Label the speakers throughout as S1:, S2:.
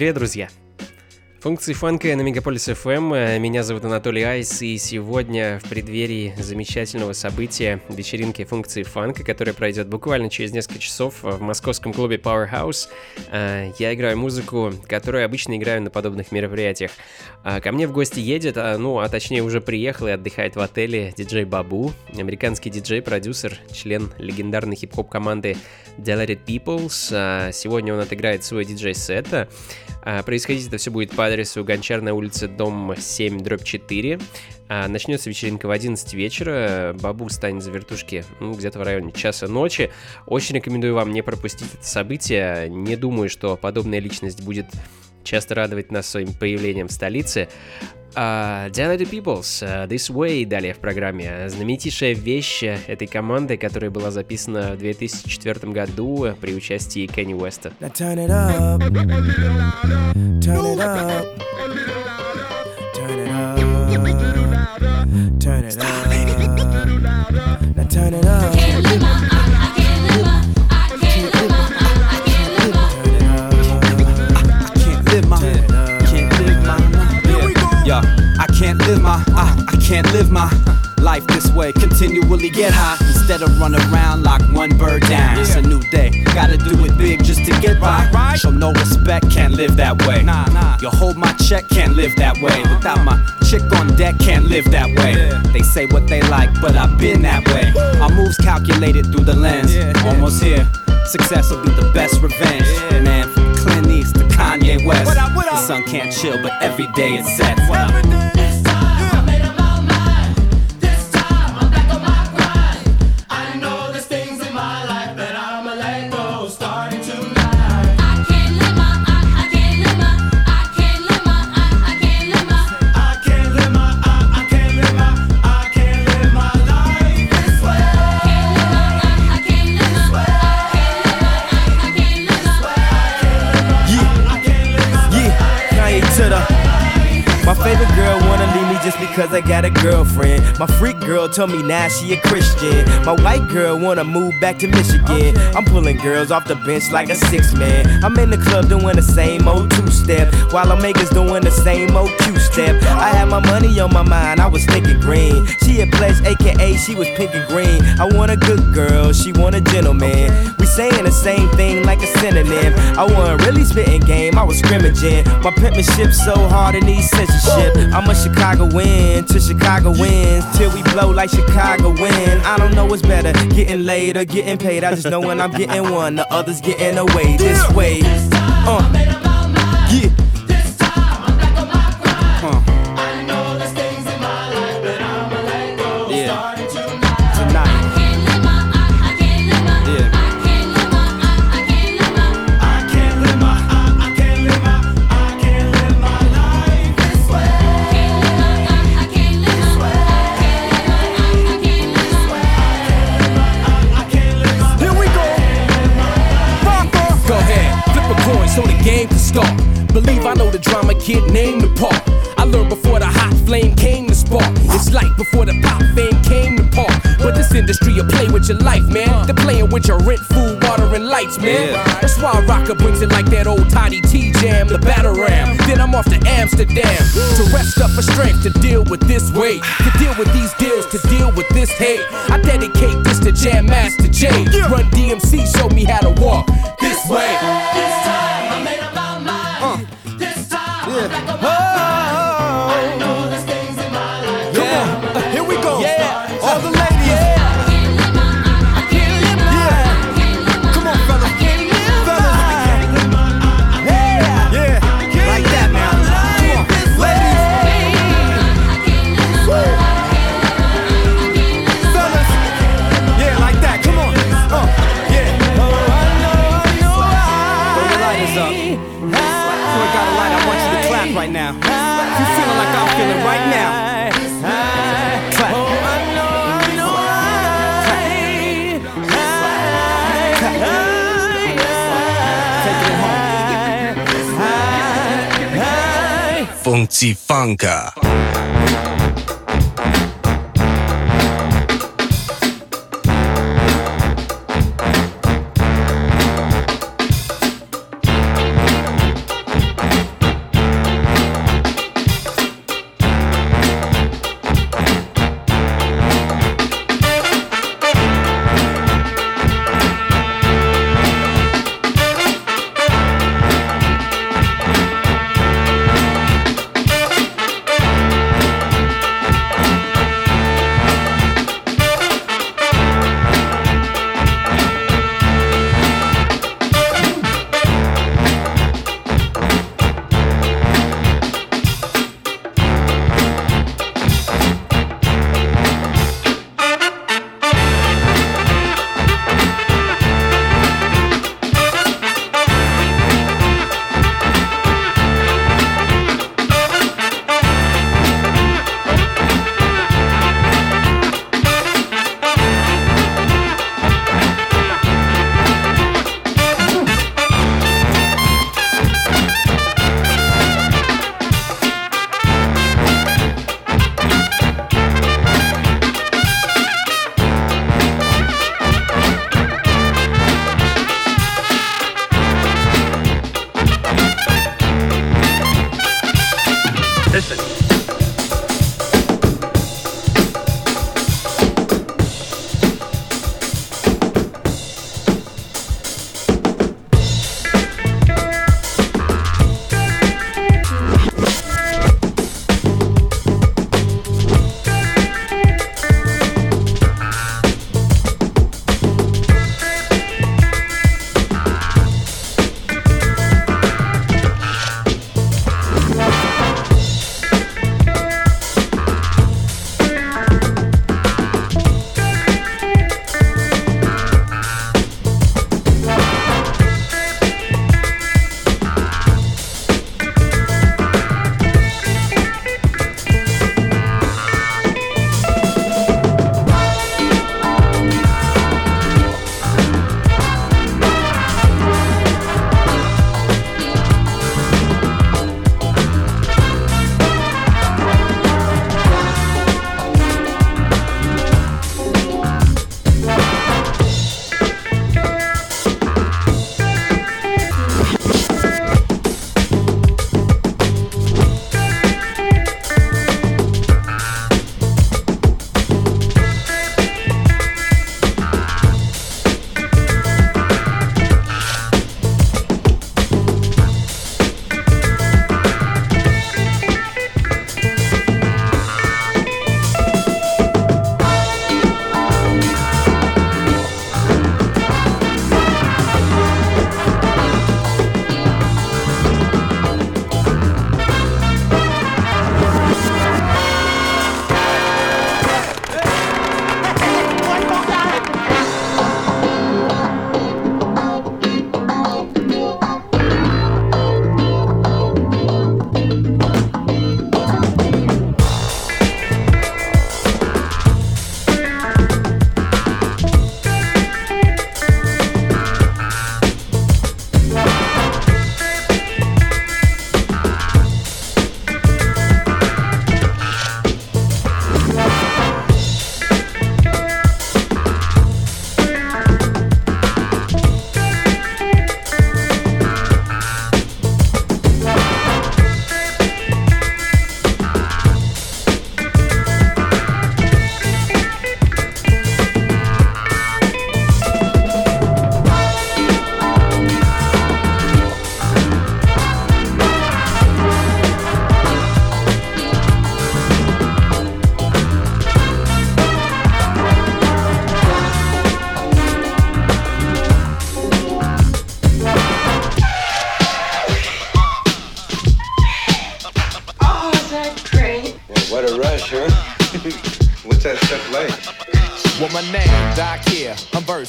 S1: Привет, друзья! Функции фанка на Мегаполис FM. Меня зовут Анатолий Айс, и сегодня в преддверии замечательного события вечеринки функции фанка, которая пройдет буквально через несколько часов в московском клубе Powerhouse, э, я играю музыку, которую обычно играю на подобных мероприятиях. А Ко мне в гости едет, а, ну, а точнее уже приехал и отдыхает в отеле диджей Бабу, американский диджей, продюсер, член легендарной хип-хоп команды Deleted Peoples. А, Сегодня он отыграет свой диджей-сет. А, Происходить это все будет по адресу Гончарная улица, дом 7, дробь 4. А, Начнется вечеринка в 11 вечера. Бабу станет за вертушки ну, где-то в районе часа ночи. Очень рекомендую вам не пропустить это событие. Не думаю, что подобная личность будет часто радовать нас своим появлением в столице. Uh, Dilated Peoples, uh, This Way далее в программе. Знаменитейшая вещь этой команды, которая была записана в 2004 году при участии Кенни Уэста.
S2: Turn it up.
S3: Yeah. I can't live my, I, I can't live my life this way. Continually get high instead of run around like one bird down. It's a new day, gotta do it big just to get by. Show no respect, can't live that way. Nah, nah. You hold my check, can't live that way. Without my chick on deck, can't live that way. They say what they like, but I've been that way. Our moves calculated through the lens, almost here. Success will be the best revenge. Man, from Clint can't chill, but every day it sets.
S2: Yeah, because I got a girlfriend. My freak girl told me now she a Christian. My white girl wanna move back to Michigan. I'm pulling girls off the bench like a six man. I'm in the club doing the same old two step, while I'm makers doing the same old step. I had my money on my mind, I was thinking green. She a pledge, aka she was pink and green. I want a good girl, she want a gentleman. We saying the same thing like a synonym. I wasn't really spitting game, I was scrimmaging. My penmanship so hard it needs censorship. I'm a Chicago win to Chicago wins till we blow like Chicago win. I don't know what's better, getting laid or getting paid. I just know when I'm getting one, the others getting away this way. Uh, yeah.
S4: Like before the pop fame came to park. But this industry, you play with your life, man. They're playing with your rent, food, water, and lights, man. That's why Rakaa brings it like that old Toddy Tee jam, the Batterram. Then I'm off to Amsterdam to rest up for strength to deal with this weight, to deal with these deals, to deal with this hate. I dedicate this to Jam Master Jay. Run DMC, show me how to walk this way.
S3: Yeah,
S5: Funka.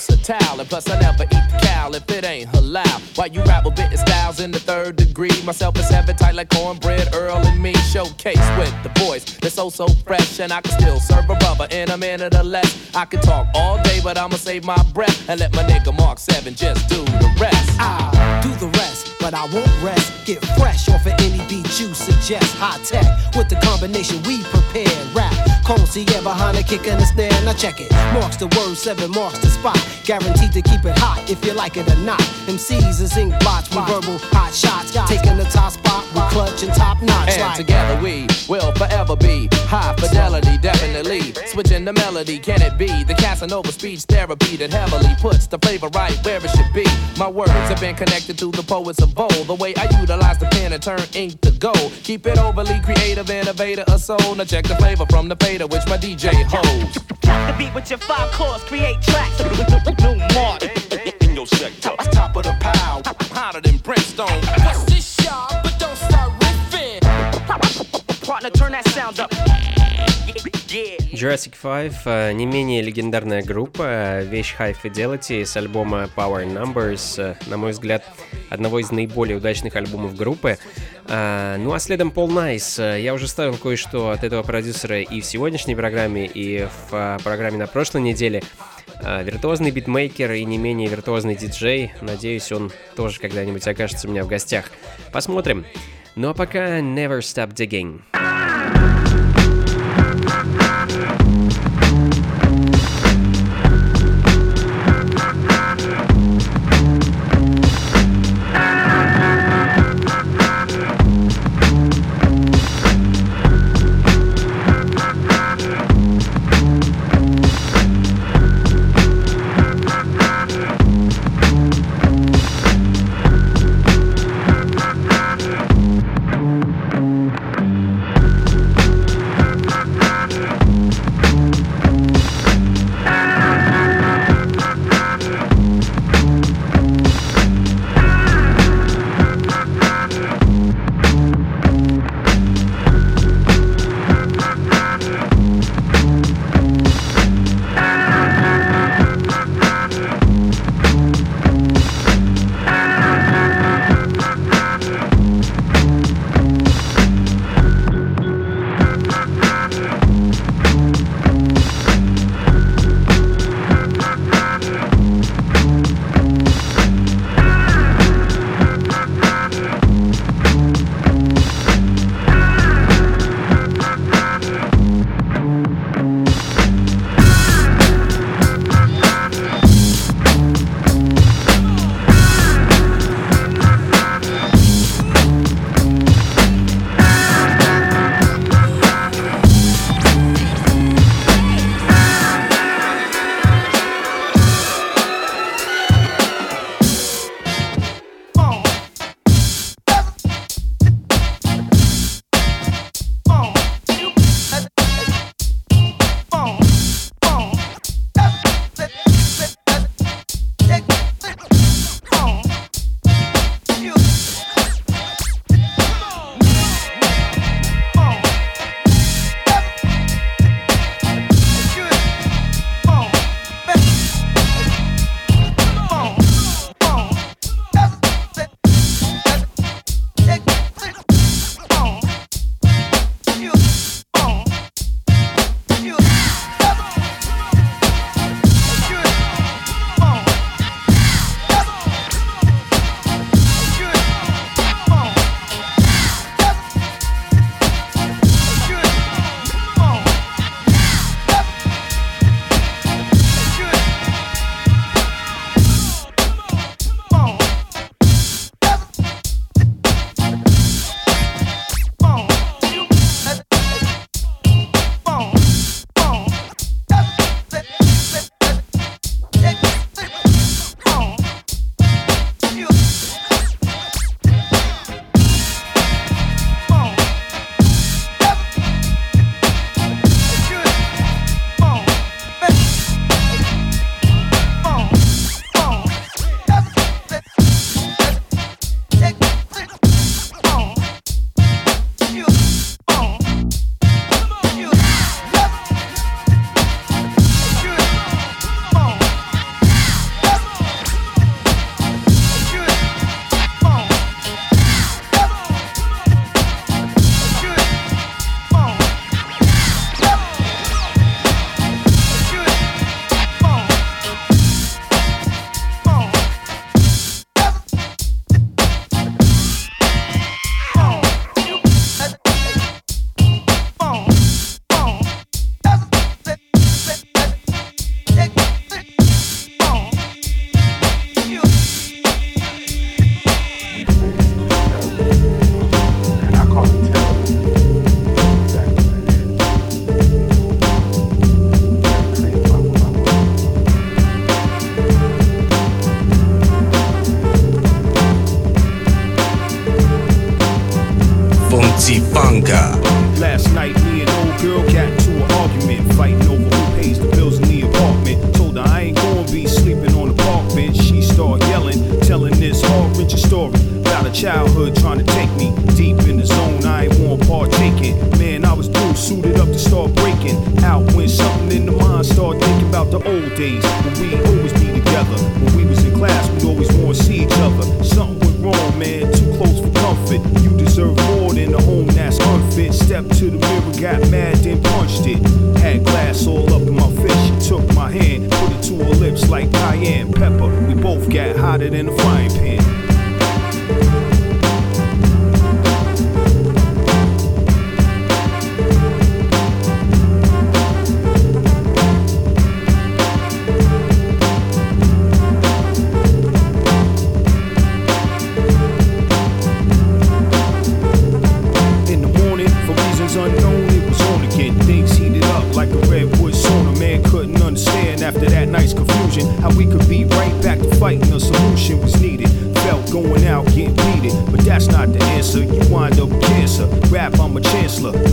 S6: Versatile, and plus I never eat the cow if it ain't halal. Why you rabble bitten styles in the third degree? Myself is having tight like cornbread, Earl and me. Showcase with the voice that's so so fresh, and I can still serve a rubber in a minute or less. I can talk all day, but I'ma save my breath and let my nigga Mark Seven just do the rest.
S7: I'll do the rest, but I won't rest. Get fresh off of any beat you suggest. High tech with the combination we prepared. Rap, concierge behind the kick and the snare. Now check it. Marks the word, seven marks the spot. Guaranteed to keep it hot if you like it or not. MCs is ink blots with verbal hot shots. Taking the top spot with clutch and top notch.
S6: And
S7: like
S6: together we will forever be high fidelity, definitely. Switching the melody, can it be the Casanova speech therapy that heavily puts the flavor right where it should be? My words have been connected to the poets of old. The way I utilize the pen and turn ink to gold. Keep it overly creative, innovator, a soul. Now check the flavor from the fader, which my DJ holds.
S8: Tap the beat with your five chords, create tracks. New mark in your sector.
S6: Top of the pile, hotter than brimstone. What's this, y'all? But don't start riffing.
S8: Partner, turn that sound up.
S1: Jurassic 5 э, не менее легендарная группа, э, вещь High Fidelity с альбома Power Numbers, э, на мой взгляд, одного из наиболее удачных альбомов группы. Ну а следом Пол Найс. Я уже ставил кое-что от этого продюсера и в сегодняшней программе, и в программе на прошлой неделе. Виртуозный битмейкер и не менее виртуозный диджей. Надеюсь, он тоже когда-нибудь окажется у меня в гостях. Посмотрим. Ну а пока Never Stop Digging.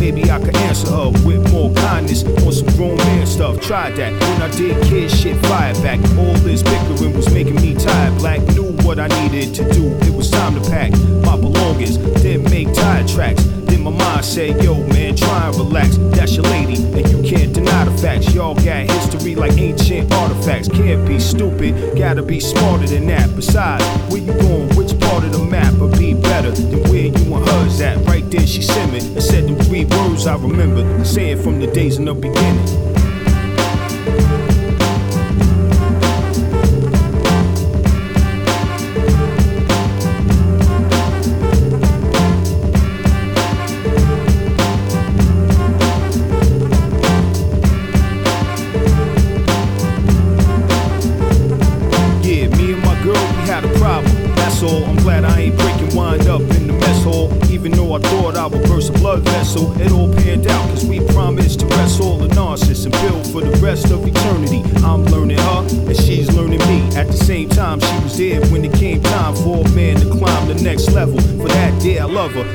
S9: Maybe I could answer her with more kindness on some grown man stuff. Tried that when I did kid shit, fired back. All this bickering was making me tired. Black knew what I needed to do. It was time to pack my belongings, then make tire tracks my mind say, yo, man, try and relax. That's your lady, and you can't deny the facts. Y'all got history like ancient artifacts. Can't be stupid, gotta be smarter than that. Besides, where you going? Which part of the map would be better than where you and hers at? Right there, she sent me and said the three words I remember saying from the days in the beginning.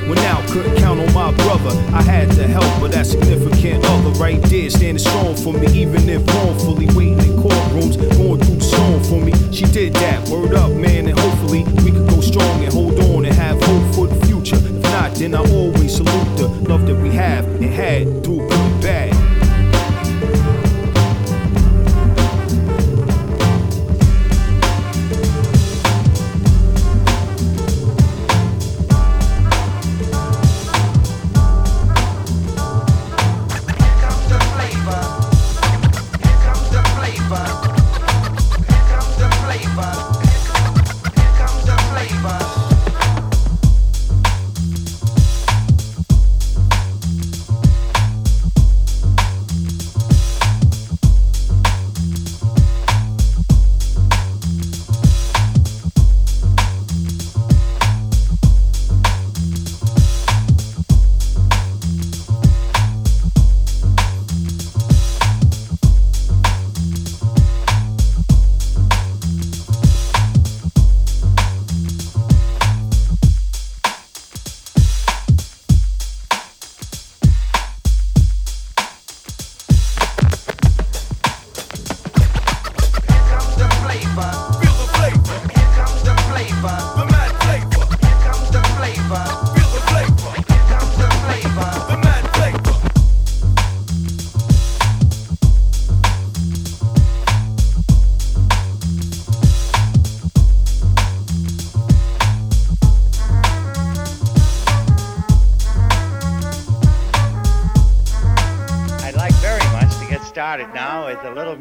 S9: When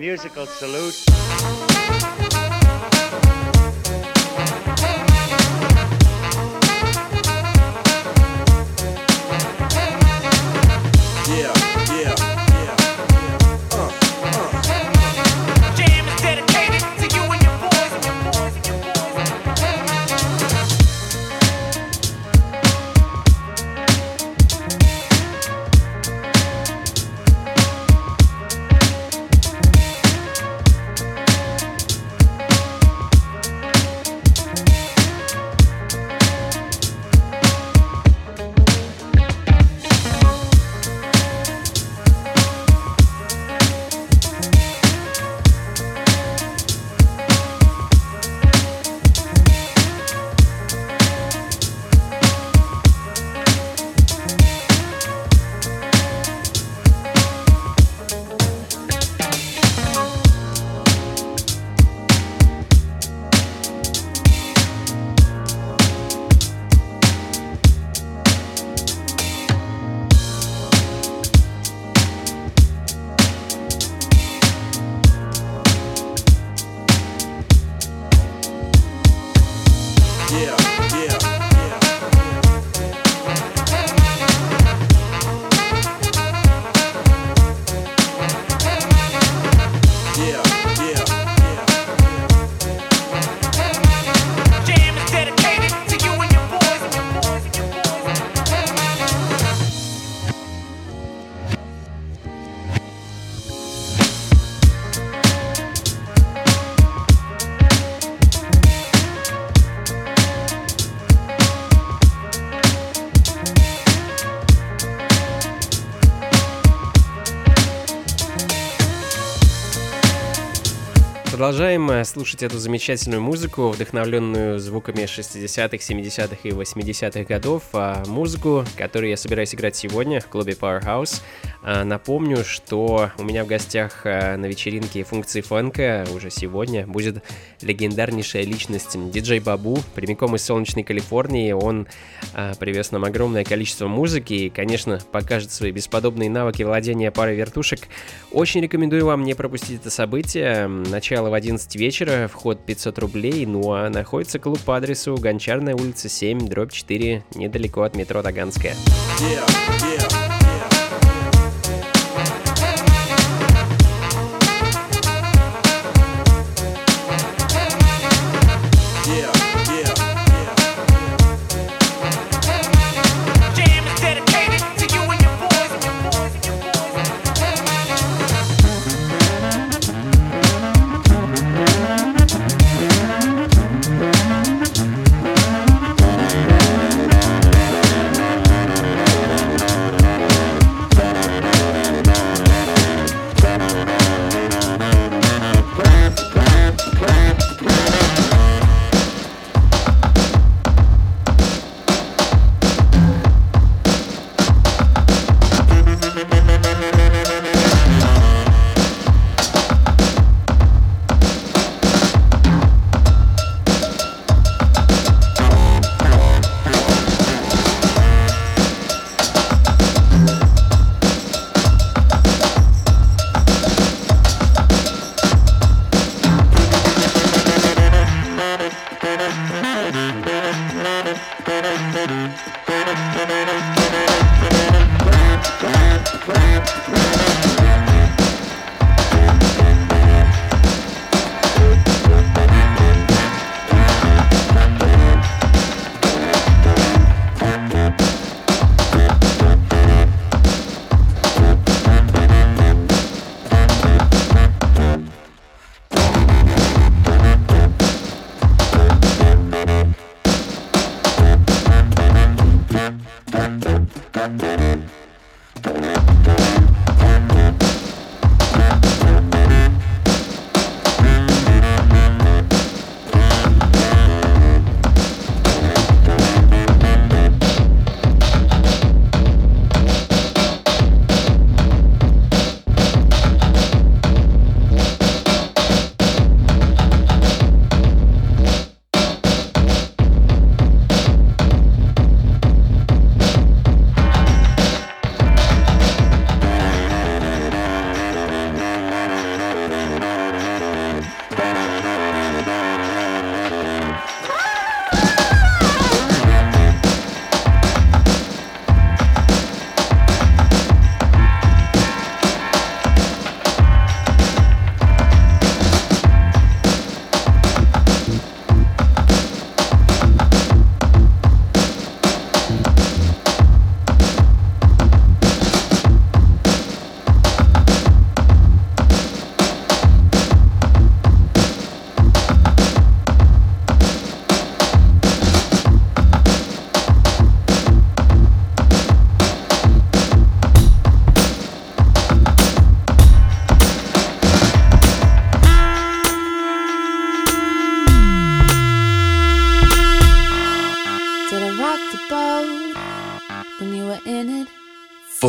S10: musical salute
S1: Продолжаем э, слушать эту замечательную музыку, вдохновленную звуками 60-х, 70-х и 80-х годов. А музыку, которую я собираюсь играть сегодня в клубе Powerhouse. А, напомню, что у меня в гостях э, на вечеринке функции фанка уже сегодня будет легендарнейшая личность диджей Бабу, прямиком из солнечной Калифорнии. Он а, привез нам огромное количество музыки и, конечно, покажет свои бесподобные навыки владения парой вертушек. Очень рекомендую вам не пропустить это событие. Начало в 11 вечера, вход 500 рублей, ну а находится клуб по адресу Гончарная улица 7, дробь 4, недалеко от метро Таганская. Yeah, yeah.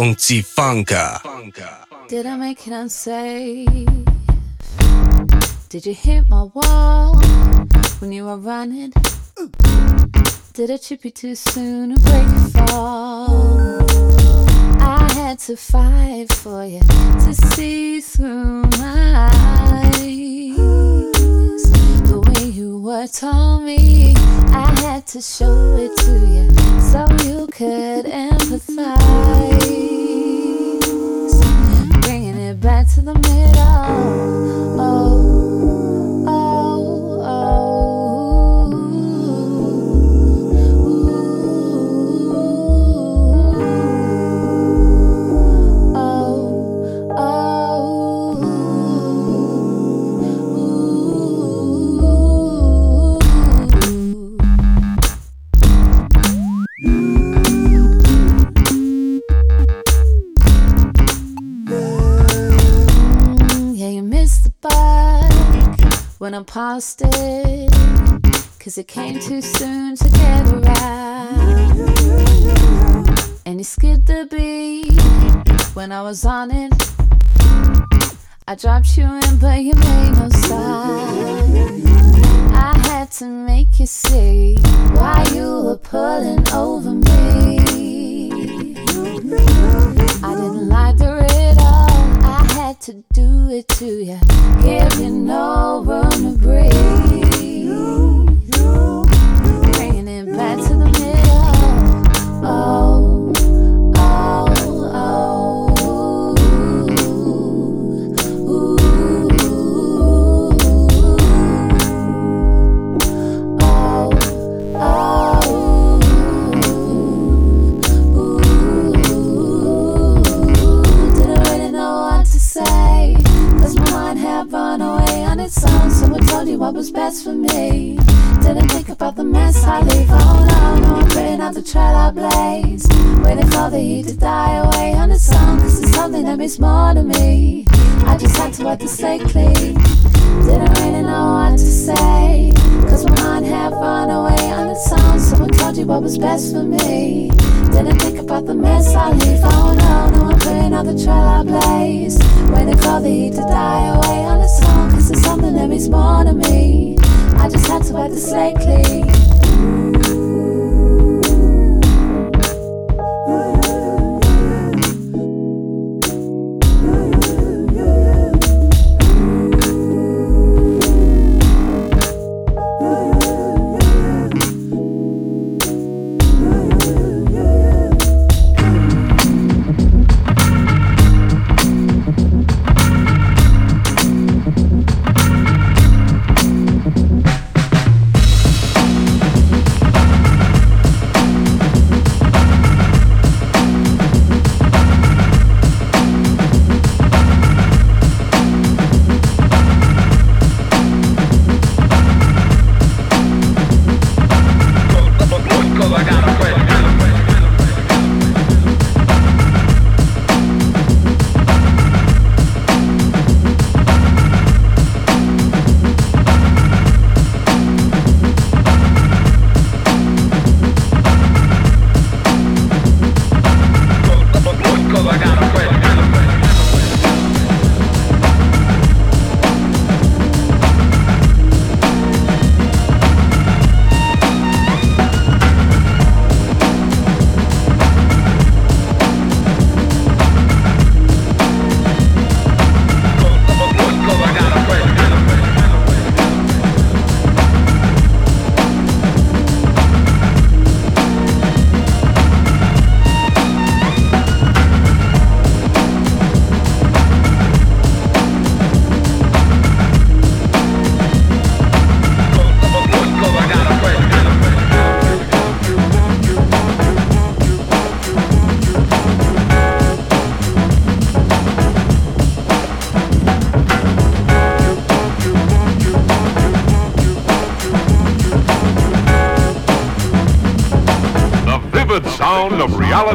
S11: Funka.
S12: Did I make it unsafe? Did you hit my wall when you were running? Did I trip you too soon and break your fall? I had to fight for you to see through my eyes. Were told me, I had to show it to you so you could empathize when I paused it. Cause it came too soon to get around. And you skipped the beat when I was on it. I dropped you in, but you made no sign. I had to make you see why you were pulling over me. I didn't like the to do it to you. Give you no room to breathe. You what was best for me. Didn't think about the mess I leave. No, no, I'm putting out the trail I blaze. Waiting for the heat to die away on its own. Cause it's something that means more to me. I just had to wipe the slate clean. Didn't really know what to say. Cause my mind had run away on its own. Someone told you what was best for me. Didn't think about the mess I leave. Oh no, no, I'm putting out the trail I blaze. Waiting for the heat to die away on its own. Cause it's something that means more to me. I just had to wipe the slate clean.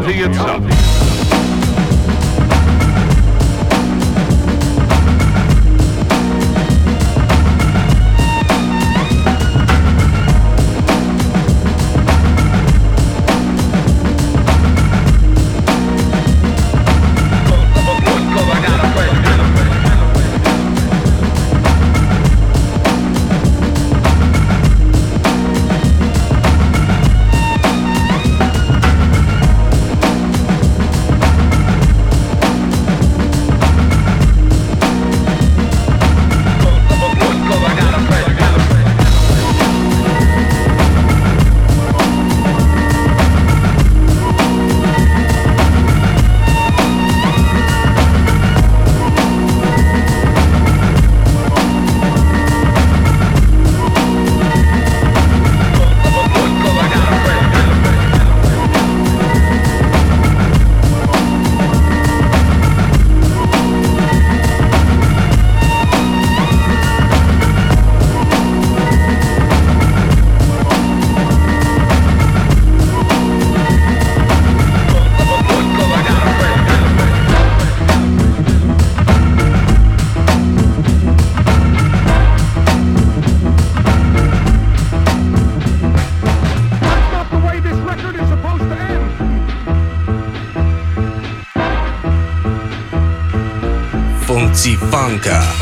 S13: sie jetzt
S11: ab. Funka.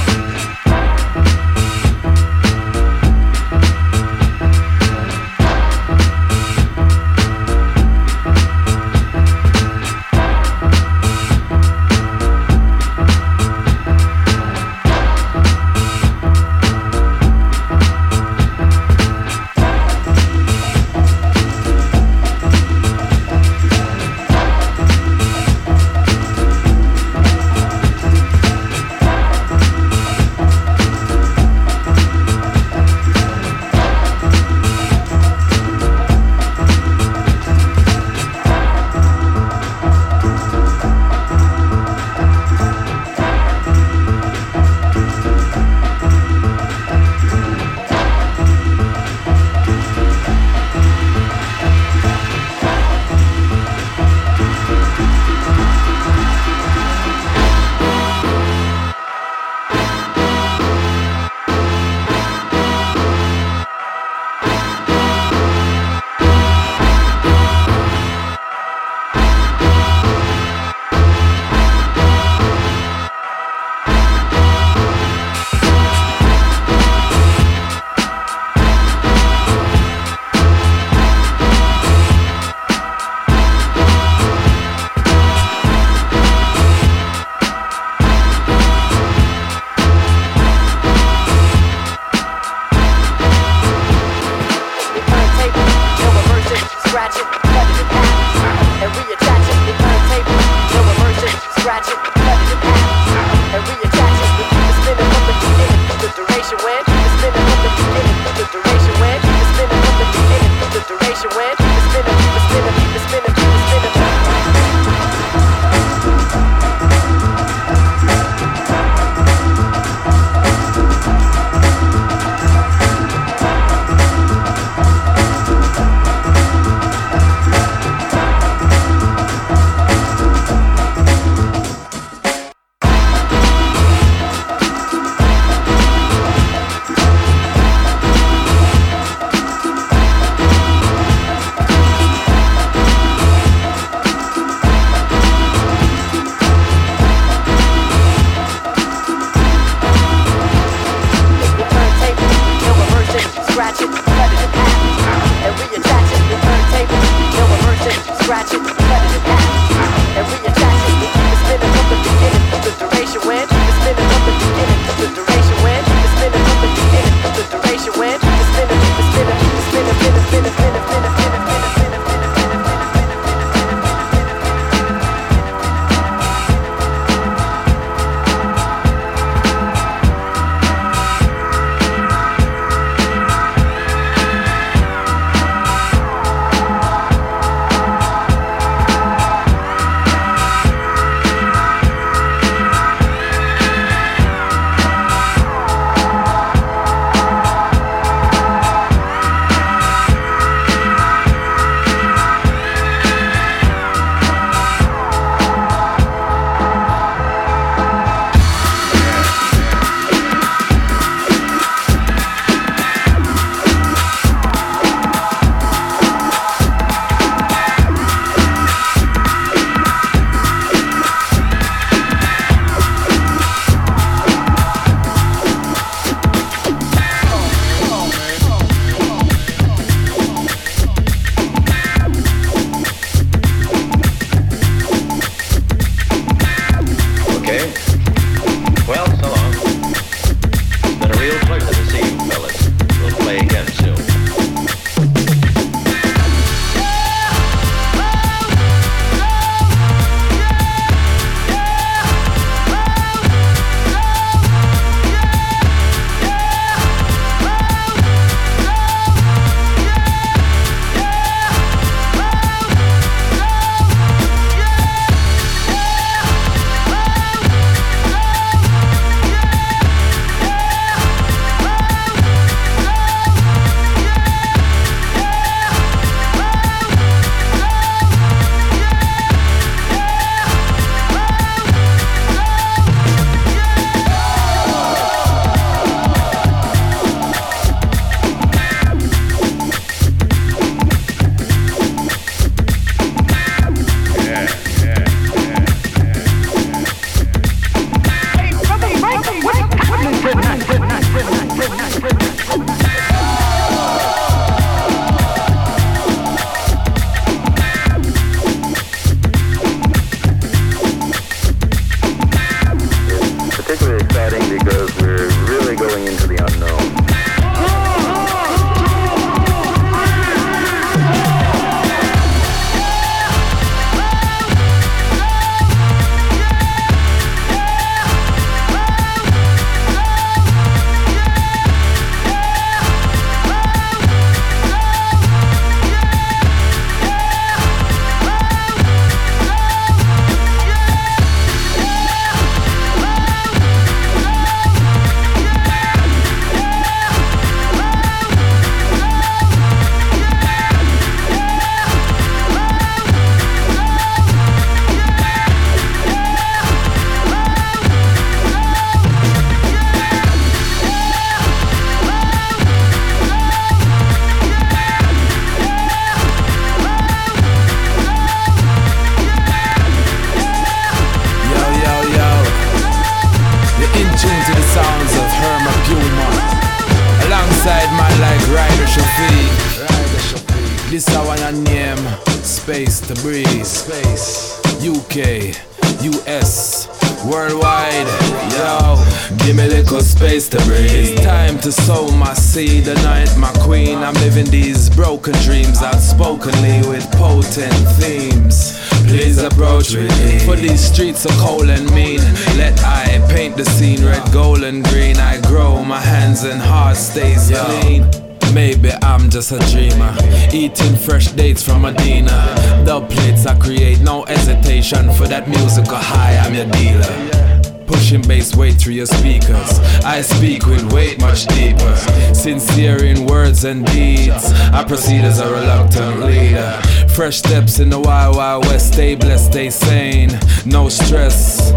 S14: No hesitation. For that musical high, I'm your dealer. Pushing bass weight through your speakers. I speak with weight much deeper. Sincere in words and deeds. I proceed as a reluctant leader. Fresh steps in the wild, wild west. Stay blessed, stay sane. No stress.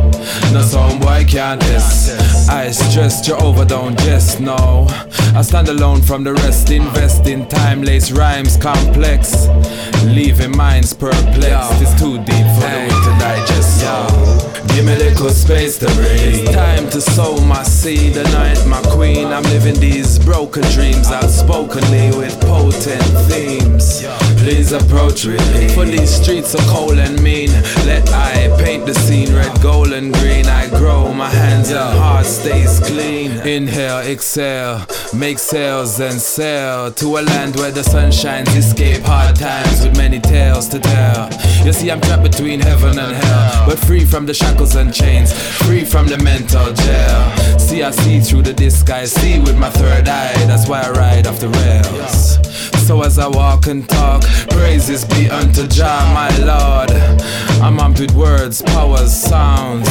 S14: No homeboy can't this. I stress you over, don't just know. I stand alone from the rest. Invest in timeless rhymes complex. Leaving minds perplexed. It's too deep for the to digest. Give me a little space to breathe. It's time to sow my seed. Anoint my queen. I'm living these broken dreams outspokenly with potent themes. Please approach me. For these streets are cold and mean. Let I paint the scene red, gold, and green. I grow, my hands and heart stays clean. Inhale, exhale, make sales and sell to a land where the sun shines. Escape hard times with many tales to tell. You see, I'm trapped between heaven and hell, but free from the shackles and chains, free from the mental jail. See, I see through the disguise, see with my third eye. That's why I ride off the rails. So as I walk and talk, praises be unto Jah, my Lord. I'm armed with words, powers, sounds,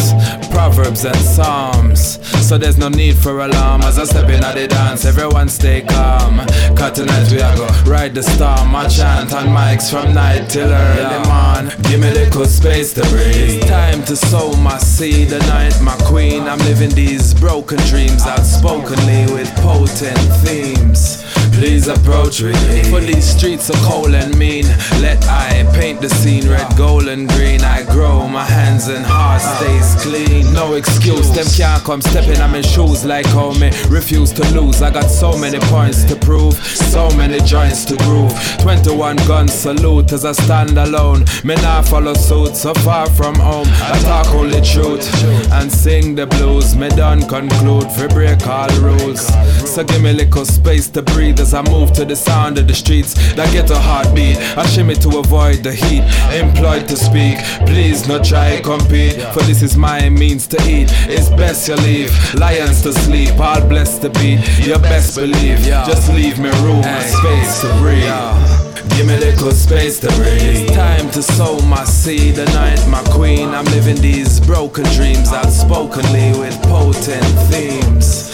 S14: proverbs and psalms. So there's no need for alarm as I step in at the dance. Everyone stay calm. Cause tonight we are go ride the storm. I chant on mics from night till early morn. Give me a little space to breathe. It's time to sow my seed. Anoint my queen. I'm living these broken dreams outspokenly with potent themes. Please approach me. For these streets are cold and mean. Let I paint the scene red, gold, and green. I grow, my hands and heart stays clean. No excuse, them can't come stepping on my shoes like how me refuse to lose. I got so many points to prove, so many joints to groove. 21 guns salute as I stand alone. Me not follow suit, so far from home. I talk only truth and sing the blues. Me done conclude, for break all rules. So give me a little space to breathe as I move to the sound of the streets that get a heartbeat. I shimmy to avoid the heat, employed to speak. Please not try compete, for this is my means to eat. It's best you leave lions to sleep. All blessed to be your best believe. Just leave me room and space to breathe. Give me a little space to breathe. It's time to sow my seed. Anoint my queen. I'm living these broken dreams outspokenly with potent themes.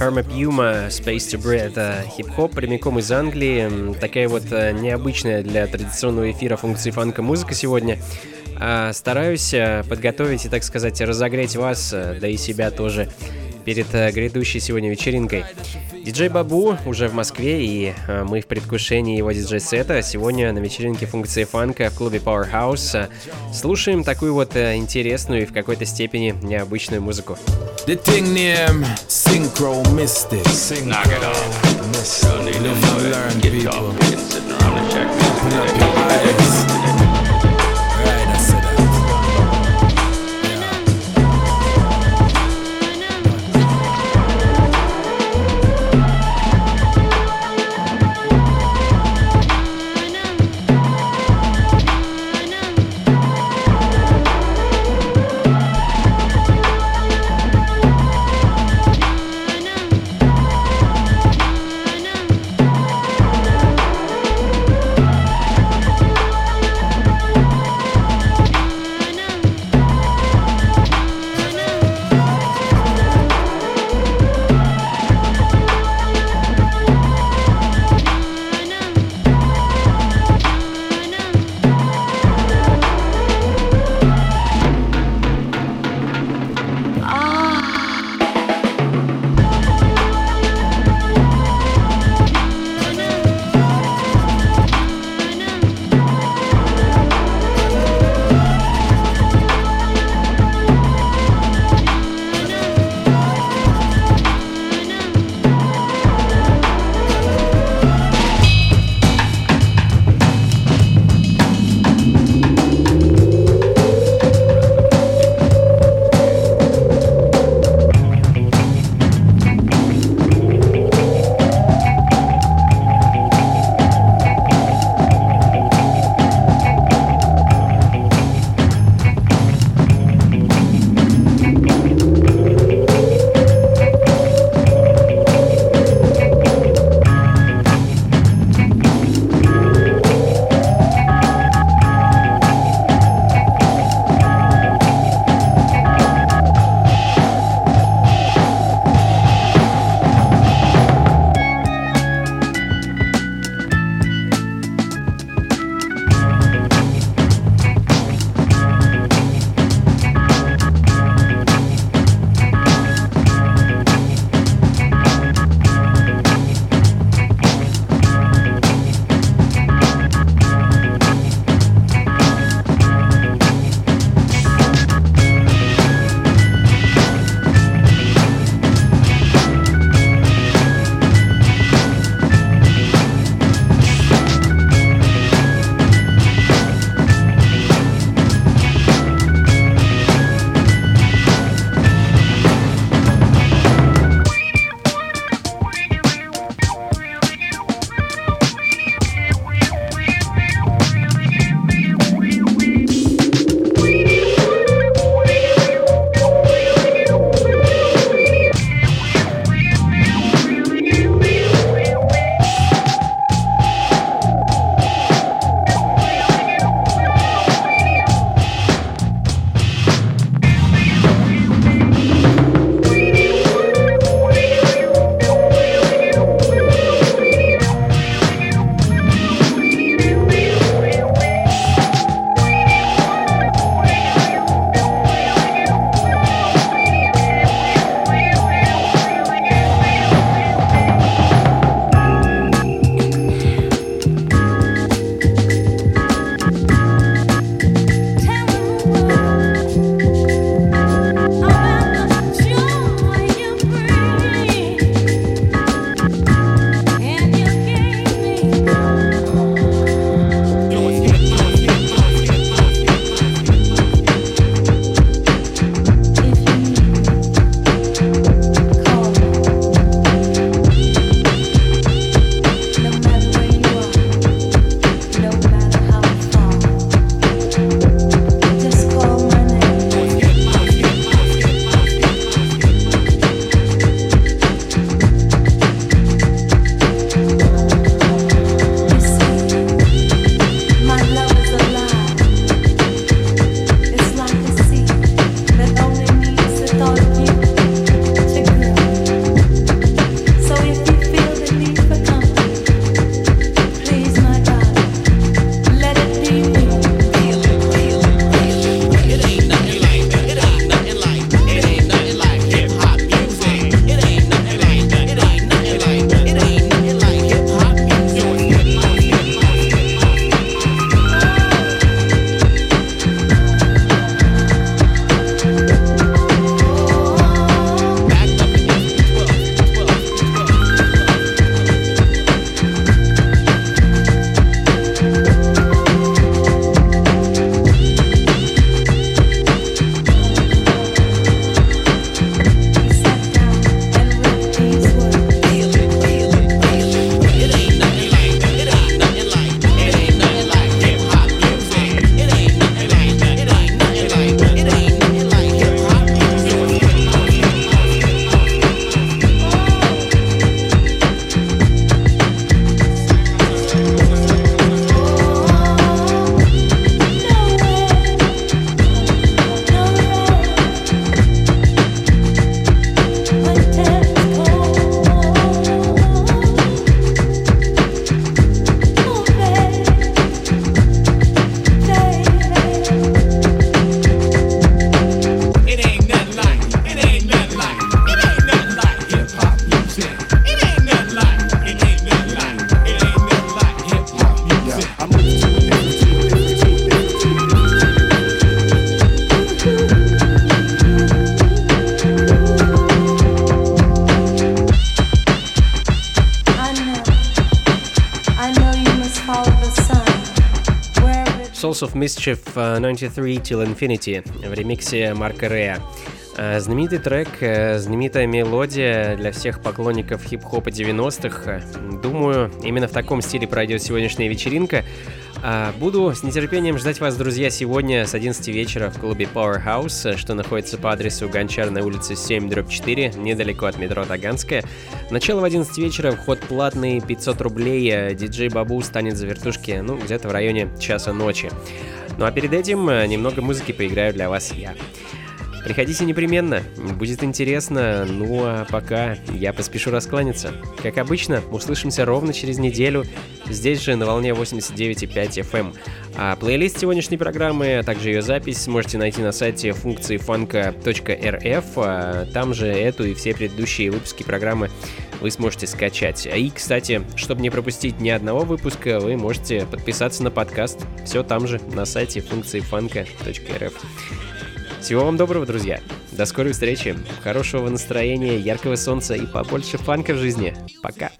S1: Herma Puma, Space to Breathe, это хип-хоп прямиком из Англии. М, Такая вот э, необычная для традиционного эфира функции фанка музыка сегодня. А, Стараюсь э, подготовить и, так сказать, разогреть вас, э, да и себя тоже перед э, грядущей сегодня вечеринкой. Диджей Бабу уже в Москве, и мы в предвкушении его диджей-сета. Сегодня на вечеринке функции фанка в клубе Powerhouse слушаем такую вот интересную и в какой-то степени необычную музыку.
S14: The thing name Synchro Mystic.
S15: Knock it off.
S14: Mystic. Live and learn, people. Open up your eyes.
S1: Of Mischief 93 Till Infinity в ремиксе Марка Рея. Знаменитый трек, знаменитая мелодия для всех поклонников хип-хопа 90-х. Думаю, именно в таком стиле пройдет сегодняшняя вечеринка. А, буду с нетерпением ждать вас, друзья, сегодня с 11 вечера в клубе Powerhouse, что находится по адресу Гончарной улицы 7, дробь 4, недалеко от метро Таганская. Начало в 11 вечера, вход платный, 500 рублей, а диджей Бабу станет за вертушки, ну, где-то в районе часа ночи. Ну а перед этим а, немного музыки поиграю для вас я. Приходите непременно, будет интересно. Ну а пока я поспешу раскланяться. Как обычно, услышимся ровно через неделю, здесь же на волне 89,5 FM. Эм. А плейлист сегодняшней программы, а также ее запись можете найти на сайте функции фанка.рф. А там же эту и все предыдущие выпуски программы вы сможете скачать. И, кстати, чтобы не пропустить ни одного выпуска, вы можете подписаться на подкаст. Все там же, на сайте функции фанка.рф. Всего вам доброго, друзья. До скорой встречи. Хорошего настроения, яркого солнца и побольше фанка в жизни. Пока.